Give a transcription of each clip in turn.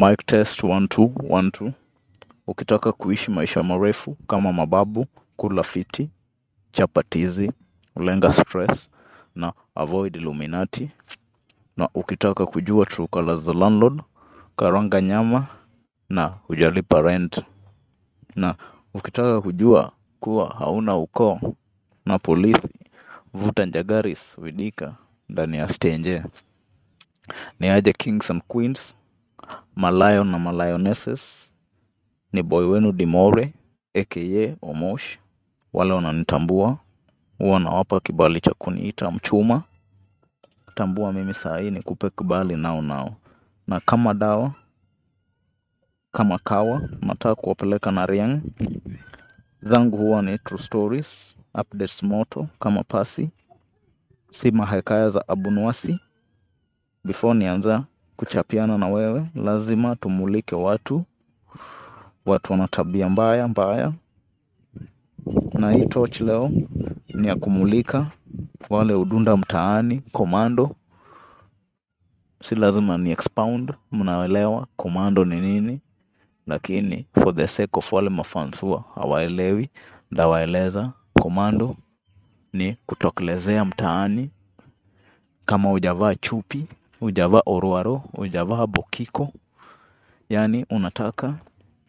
Mic test one two one two. Ukitaka kuishi maisha marefu kama mababu, kula fiti, chapa tizi, lenga stress na avoid Illuminati. Na ukitaka kujua true colors za landlord, karanga nyama na hujalipa rent. Na ukitaka kujua kuwa hauna ukoo na polisi, vuta njagaris widika ndani ya stenje. Ni aje kings and queens, malayon na malionesses, ni boy wenu Dimore, aka Omosh, wale wananitambua, huwa nawapa kibali cha kuniita mchuma. Tambua mimi saa hii nikupe kibali nao nao. Na kama dawa, kama kawa, nataka kuwapeleka na Riang. Zangu huwa ni true stories, updates moto kama pasi, si mahekaya za abunuasi Before nianza kuchapiana na wewe, lazima tumulike watu, watu wana tabia mbaya mbaya. Na hii torch leo. Ni ya kumulika. Wale udunda mtaani, komando. Si lazima ni expound, mnaelewa komando ni nini, lakini for the sake of wale mafansua hawaelewi, ndawaeleza. Komando ni kutokelezea mtaani. Kama hujavaa chupi, hujavaa oruaro, hujavaa bokiko, yani unataka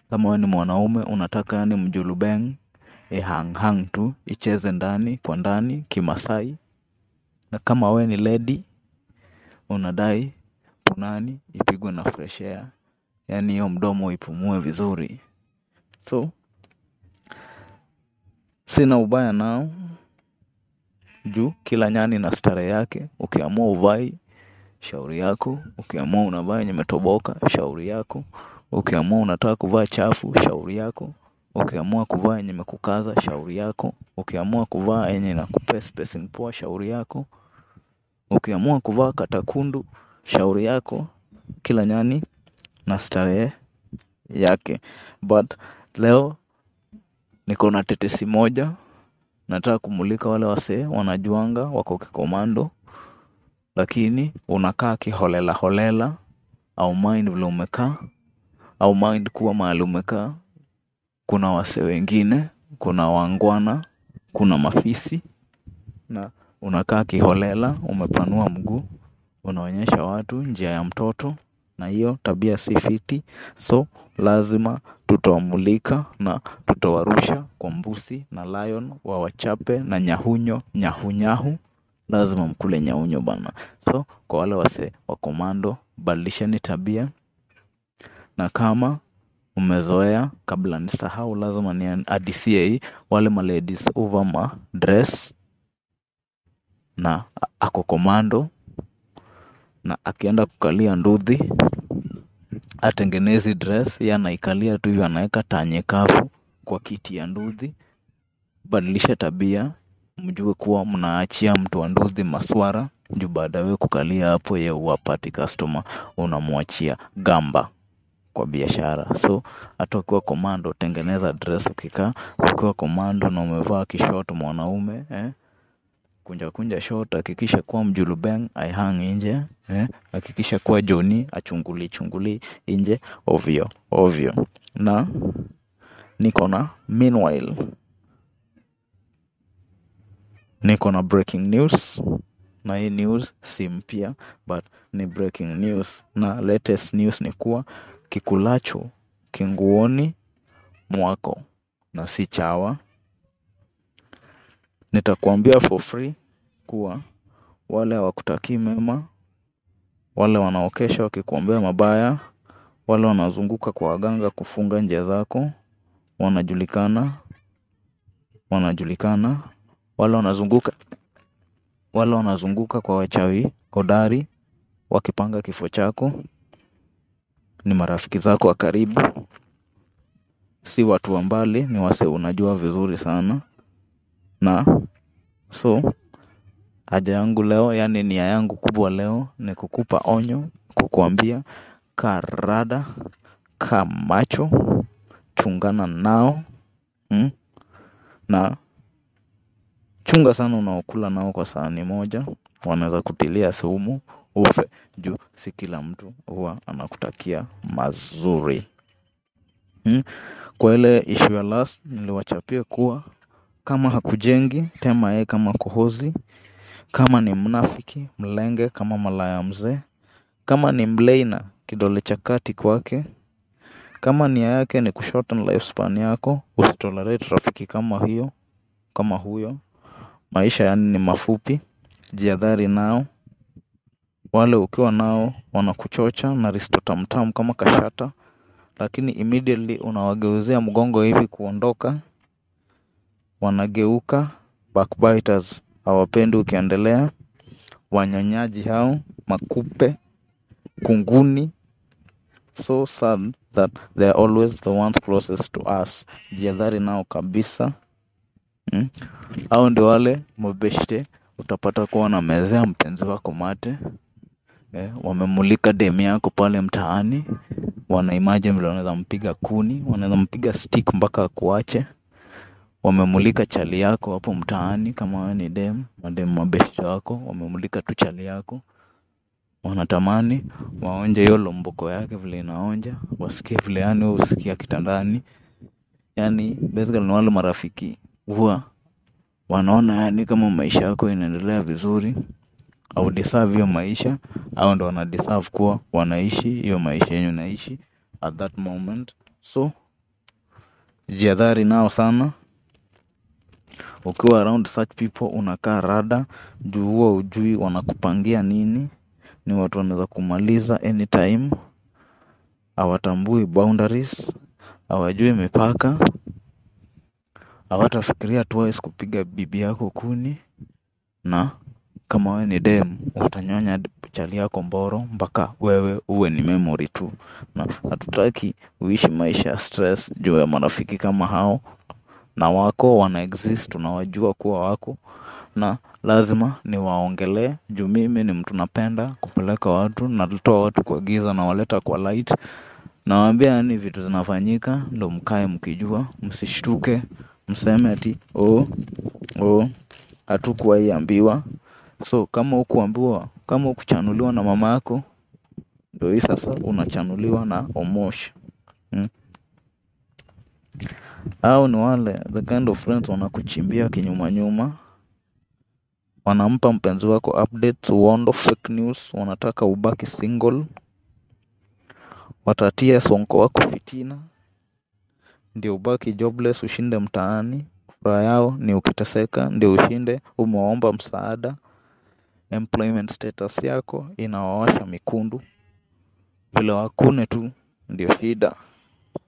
kama wewe ni mwanaume unataka yani mjulubeng hang hang tu icheze ndani kwa ndani kimasai, na kama wewe ni lady unadai punani ipigwe na fresh air, hiyo mdomo ipumue vizuri. So sina ubaya nao juu kila nyani na starehe yake. Ukiamua uvai shauri yako, ukiamua unavaa yenye imetoboka shauri yako, ukiamua unataka kuvaa chafu shauri yako, ukiamua kuvaa yenye imekukaza shauri yako, ukiamua kuvaa yenye inakupea spacing poa shauri yako, ukiamua kuvaa katakundu shauri yako. Kila nyani na starehe yake. But leo niko na tetesi moja. Nataka kumulika wale wasee wanajuanga wako kikomando, lakini unakaa kiholela holela au mind vile umekaa au mind kuwa mahali umekaa. Kuna wase wengine, kuna wangwana, kuna mafisi na unakaa kiholela, umepanua mguu, unaonyesha watu njia ya mtoto na hiyo tabia si fiti. So lazima tutawamulika na tutawarusha kwa mbusi na lion wawachape na nyahunyo nyahunyahu. Lazima mkule nyaunyo bana. So kwa wale wasee wa komando, badilisheni tabia. Na kama umezoea kabla nisahau lazima niadisie hii wale maladies ma dress na ako komando na akienda kukalia nduthi atengenezi dress yeye anaikalia tu hivyo anaweka tanye kavu kwa kiti ya nduthi. Badilisha tabia mjue kuwa mnaachia mtu wa maswara juu baada kukalia hapo yeye huwapati customer unamwachia gamba kwa biashara. So hata ukiwa komando tengeneza dress ukikaa ukiwa komando na umevaa kishoto mwanaume kunja kunja short hakikisha kuwa mjulubeng aihang nje hakikisha kuwa joni achunguli chunguli nje ovyo ovyo. Na niko na meanwhile niko na breaking news na hii news si mpya but ni breaking news na latest news ni kuwa kikulacho kinguoni mwako na si chawa. Nitakuambia for free kuwa wale hawakutakii mema, wale wanaokesha wakikuombea mabaya, wale wanazunguka kwa waganga kufunga njia zako, wanajulikana, wanajulikana, wale wanazunguka, kwa wachawi hodari, wakipanga kifo chako, ni marafiki zako wa karibu, si watu wa mbali, ni wase unajua vizuri sana. Na so haja yangu leo yaani nia yangu kubwa leo ni kukupa onyo, kukuambia kaa rada, macho, chungana nao na chunga sana unaokula nao kwa sahani moja, wanaweza kutilia sumu, ufe juu si kila mtu huwa anakutakia mazuri hmm? Kwa ile issue ya last niliwachapia kuwa kama hakujengi tema yeye kama kohozi, kama ni mnafiki mlenge kama malaya mzee, kama ni mleina kidole cha kati kwake, kama nia yake ni kushorten lifespan yako, usitolerate rafiki kama hiyo, kama huyo. Maisha yaani ni mafupi, jihadhari nao. Wale ukiwa nao wanakuchocha na risto tamtam kama kashata, lakini immediately unawageuzia mgongo hivi kuondoka, wanageuka backbiters, hawapendi ukiendelea. Wanyonyaji hao, makupe, kunguni, so sad that they are always the ones closest to us. Jihadhari nao kabisa. Mm? Hao ndio wale mabeshte utapata kuwa wanamezea mpenzi wako mate eh, wamemulika demu yako pale mtaani, wanaimagine vile wanaweza mpiga kuni, wanaweza mpiga stick mpaka akuache. Wamemulika chali yako hapo mtaani, kama wewe ni dem, mademu mabeshte wako wamemulika tu chali yako, wanatamani waonje hiyo lomboko yake vile inaonja, wasikie vile yani wewe kitandani. Yani basically ni wale marafiki huwa wanaona yani kama maisha yako inaendelea vizuri au deserve hiyo maisha au ndo wana deserve kuwa wanaishi hiyo maisha yenye unaishi at that moment. So jihadhari nao sana. Ukiwa around such people unakaa rada juu huwa ujui wanakupangia nini ni watu wanaweza kumaliza anytime hawatambui boundaries hawajui mipaka hawatafikiria twice kupiga bibi yako kuni na kama wewe ni dem utanyonya chali yako mboro mpaka wewe uwe ni memory tu. Na hatutaki uishi maisha ya stress juu ya marafiki kama hao na wako wana exist tunawajua kuwa wako. Na lazima niwaongelee juu mimi ni mtu napenda kupeleka watu natoa watu kwa giza nawaleta kwa light. Nawaambia yani vitu zinafanyika ndo mkae mkijua msishtuke mseme ati oh, oh, hatukuwahi so kama hukuambiwa kama hukuchanuliwa na mama yako ndo hii sasa unachanuliwa na omosh hmm? au ni wale the kind of friends wanakuchimbia kinyuma nyuma. Wanampa mpenzi wako updates uondo fake news wanataka ubaki single. Watatia sonko wako fitina ndio ubaki jobless ushinde mtaani furaha yao ni ukiteseka ndio ushinde umewaomba msaada employment status yako inawawasha mikundu vile wakune tu ndio shida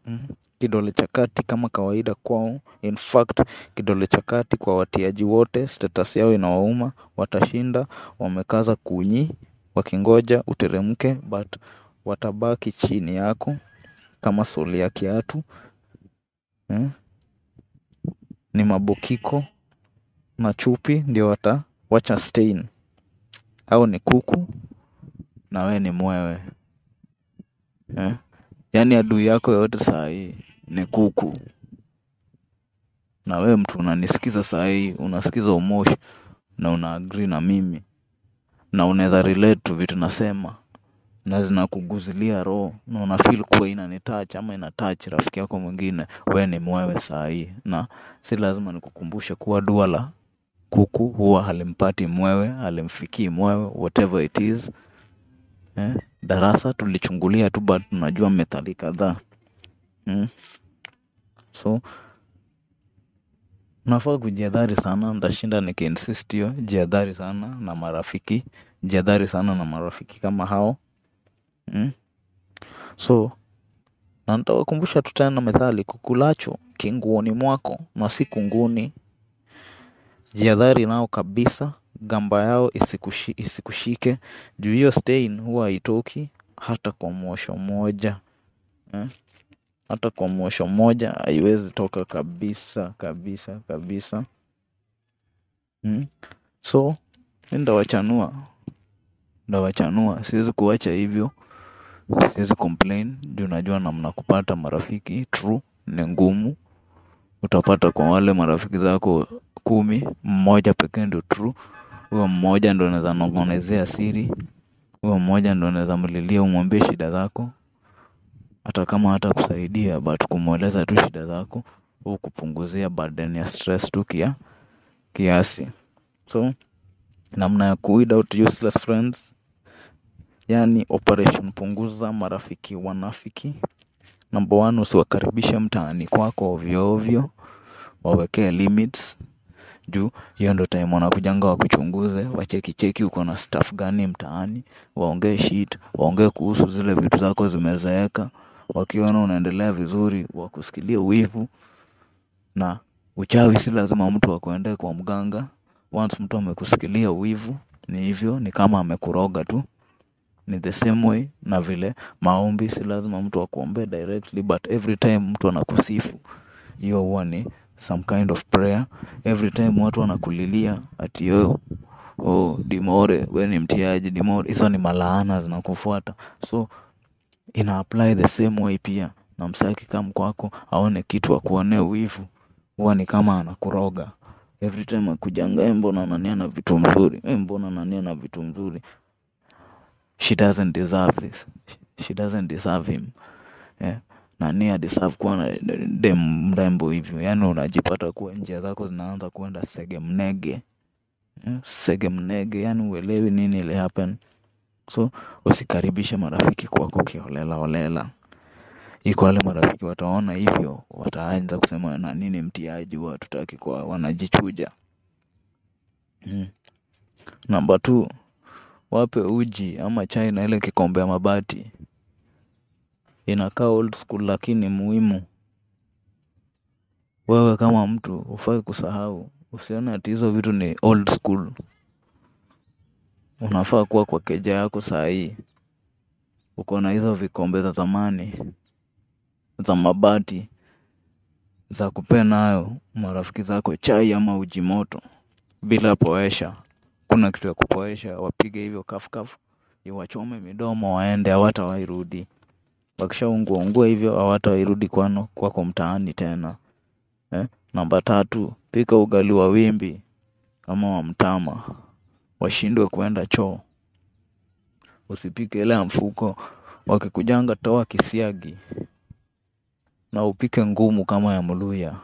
mm. kidole cha kati kama kawaida kwao in fact kidole cha kati kwa watiaji wote status yao inawauma watashinda wamekaza kunyi wakingoja uteremke but watabaki chini yako kama soli ya kiatu. Ni mabokiko na chupi ndio watawacha stain. Au ni kuku na we ni mwewe. Eh? yaani adui yako yote saa hii ni kuku. Na we mtu unanisikiza saa hii unasikiza umoshi na una agree na mimi. Na unaweza relate tu vitu nasema na zinakuguzilia roho na una feel kuwa inanitouch ama inatouch rafiki yako mwingine we ni mwewe saa hii na si lazima nikukumbushe kuwa dua la kuku huwa halimpati mwewe halimfikii mwewe whatever it is eh? darasa tulichungulia tu but tunajua methali kadhaa mm? so unafaa kujiadhari sana ndashinda nikiinsist hiyo jiadhari sana na marafiki jiadhari sana na marafiki kama hao mm? so na nitawakumbusha tu tena methali kukulacho kinguoni mwako na si kunguni. Jihadhari nao kabisa gamba yao isikushi, isikushike. Juu hiyo stain huwa haitoki hata kwa mwosho moja eh? hata kwa mwosho moja haiwezi toka kabisa kabisa kabisa. Hmm? so mi ndawachanua. Ndawachanua. Siwezi kuacha hivyo siwezi complain juu najua namna kupata marafiki true ni ngumu. Utapata kwa wale marafiki zako kumi mmoja pekee ndio true. Huyo mmoja ndo anaweza nong'onezea siri. Huyo mmoja ndo unaweza mlilia umwambie shida zako. Hata kama hata kusaidia but kumweleza tu shida zako au kupunguzia burden ya stress tu kia kiasi. So namna ya out useless friends yani operation punguza marafiki wanafiki. Number one usiwakaribishe mtaani kwako ovyo ovyo. Wawekee limits. Juu hiyo ndo time wanakujanga wakuchunguze wacheki cheki uko na staff gani mtaani. Waongee shit waongee kuhusu zile vitu zako zimezeeka. Wakiona unaendelea vizuri wakusikilie wivu. Na uchawi si lazima mtu akuendee kwa mganga. Once mtu amekusikilia wivu ni hivyo ni kama amekuroga tu ni the same way na vile maombi si lazima mtu akuombee directly but every time mtu anakusifu hiyo huwa ni some kind of prayer. Every time watu wanakulilia ati yo oh, dimore we ni mtiaji dimore hizo ni malaana zinakufuata. So ina apply the same way pia. Na msaki kam kwako aone kitu akuonee wivu huwa ni kama anakuroga. Every time akujanga "Eh, mbona nania na vitu mzuri? Eh, mbona nania na vitu mzuri she doesn't deserve this. She doesn't deserve him. Yeah. nani adeserve kuwa na dem mrembo hivyo. Yaani unajipata kuwa njia zako zinaanza kuenda sege mnege yeah. sege mnege yaani uelewi nini ili happen. So usikaribishe marafiki kwako kiholelaholela iko wale marafiki wataona hivyo wataanza kusema na nini mtiaji watutaki kwa wanajichuja. Hmm. namba two wape uji ama chai na ile kikombe ya mabati. Inakaa old school lakini muhimu. Wewe kama mtu hufai kusahau usione ati hizo vitu ni old school. Unafaa kuwa kwa keja yako saa hii uko na hizo vikombe za zamani za mabati za kupea nayo marafiki zako chai ama uji moto bila poesha kuna kitu ya kupoesha wapige hivyo kafukafu iwachome midomo waende hawatawairudi. Wakishaungua ungua hivyo hawatawairudi kwano kwako mtaani tena. Eh? namba tatu pika ugali wa wimbi ama wa mtama. Washindwe kuenda choo. Usipike ile ya mfuko. Wakikujanga toa kisiagi. Na upike ngumu kama ya mluya.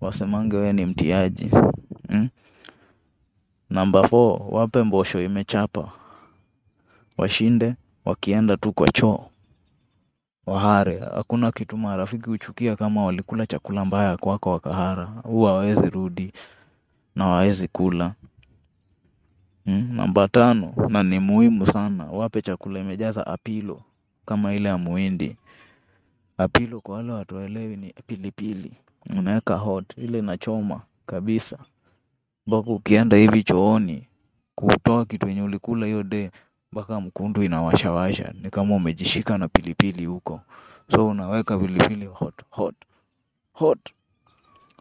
Wasemange we ni mtiaji. Mm? Namba four wape mbosho imechapa. Washinde wakienda tu kwa choo. Wahare hakuna kitu marafiki huchukia kama walikula chakula mbaya kwako wakahara huwa hawawezi rudi na hawawezi kula. Mm? namba tano na ni muhimu sana wape chakula imejaza apilo kama ile ya muhindi. Apilo kwa wale watu waelewi ni pilipili. Unaweka hot ile inachoma kabisa mpaka ukienda hivi chooni kutoa kitu yenye ulikula hiyo day mpaka mkundu inawashawasha. Ni kama umejishika na pilipili huko. So unaweka pilipili hot hot hot.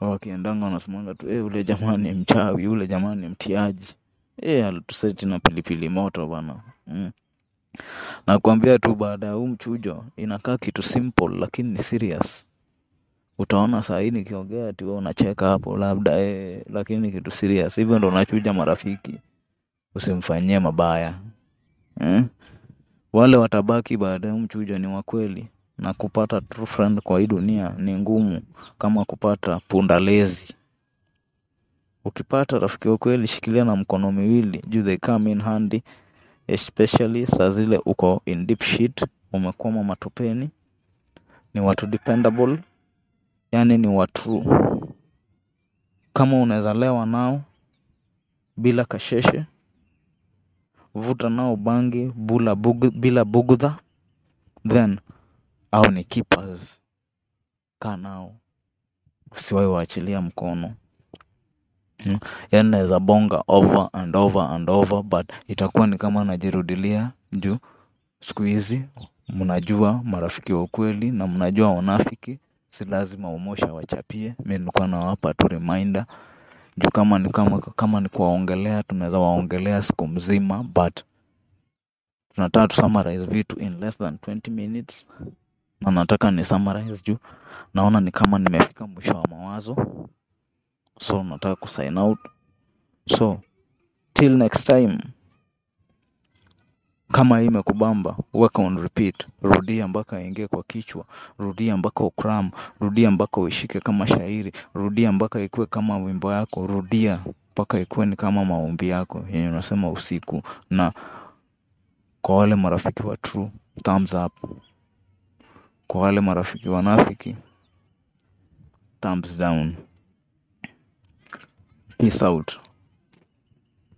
Wakiendanga wanasemanga tu eh ule jamaa ni mchawi ule jamaa ni mtiaji. Eh alituseti na pilipili moto bana mm. nakuambia tu baada ya huu mchujo inakaa kitu simple lakini ni serious utaona saa hii nikiongea ati wewe unacheka hapo labda eh, lakini kitu serious. Hivyo ndo unachuja marafiki usimfanyie mabaya eh? wale watabaki baada ya huu mchujo ni wakweli na kupata true friend kwa hii dunia ni ngumu kama kupata pundalezi. Ukipata rafiki wa kweli shikilia na mkono miwili juu they come in handy especially saa zile uko in deep shit umekwama matopeni ni watu dependable yani ni watu. Kama unaweza lewa nao bila kasheshe vuta nao bangi bula bugu, bila bugudha then au ni keepers. Kaa nao. Usiwahi waachilia mkono. Mm. yani naweza bonga over and over and over but itakuwa ni kama najirudilia juu. Siku hizi mnajua marafiki wa ukweli na mnajua wanafiki si lazima umosha wachapie mi nilikuwa nawapa tu reminder. Juu kama ni kama, kama ni kuwaongelea tunaweza waongelea siku mzima but tunataka tu summarize vitu in less than 20 minutes. Na nataka ni summarize juu. Naona ni kama nimefika mwisho wa mawazo. So nataka kusign out. So till next time Kama imekubamba, weka on repeat. Rudia mpaka ingie kwa kichwa. Rudia mpaka ukram. Rudia mpaka uishike kama shairi. Rudia mpaka ikuwe kama wimbo yako. Rudia mpaka ikuwe ni kama maombi yako. Yenye unasema usiku. Na kwa wale marafiki wa true, thumbs up. Kwa wale marafiki wanafiki, thumbs down. Peace out.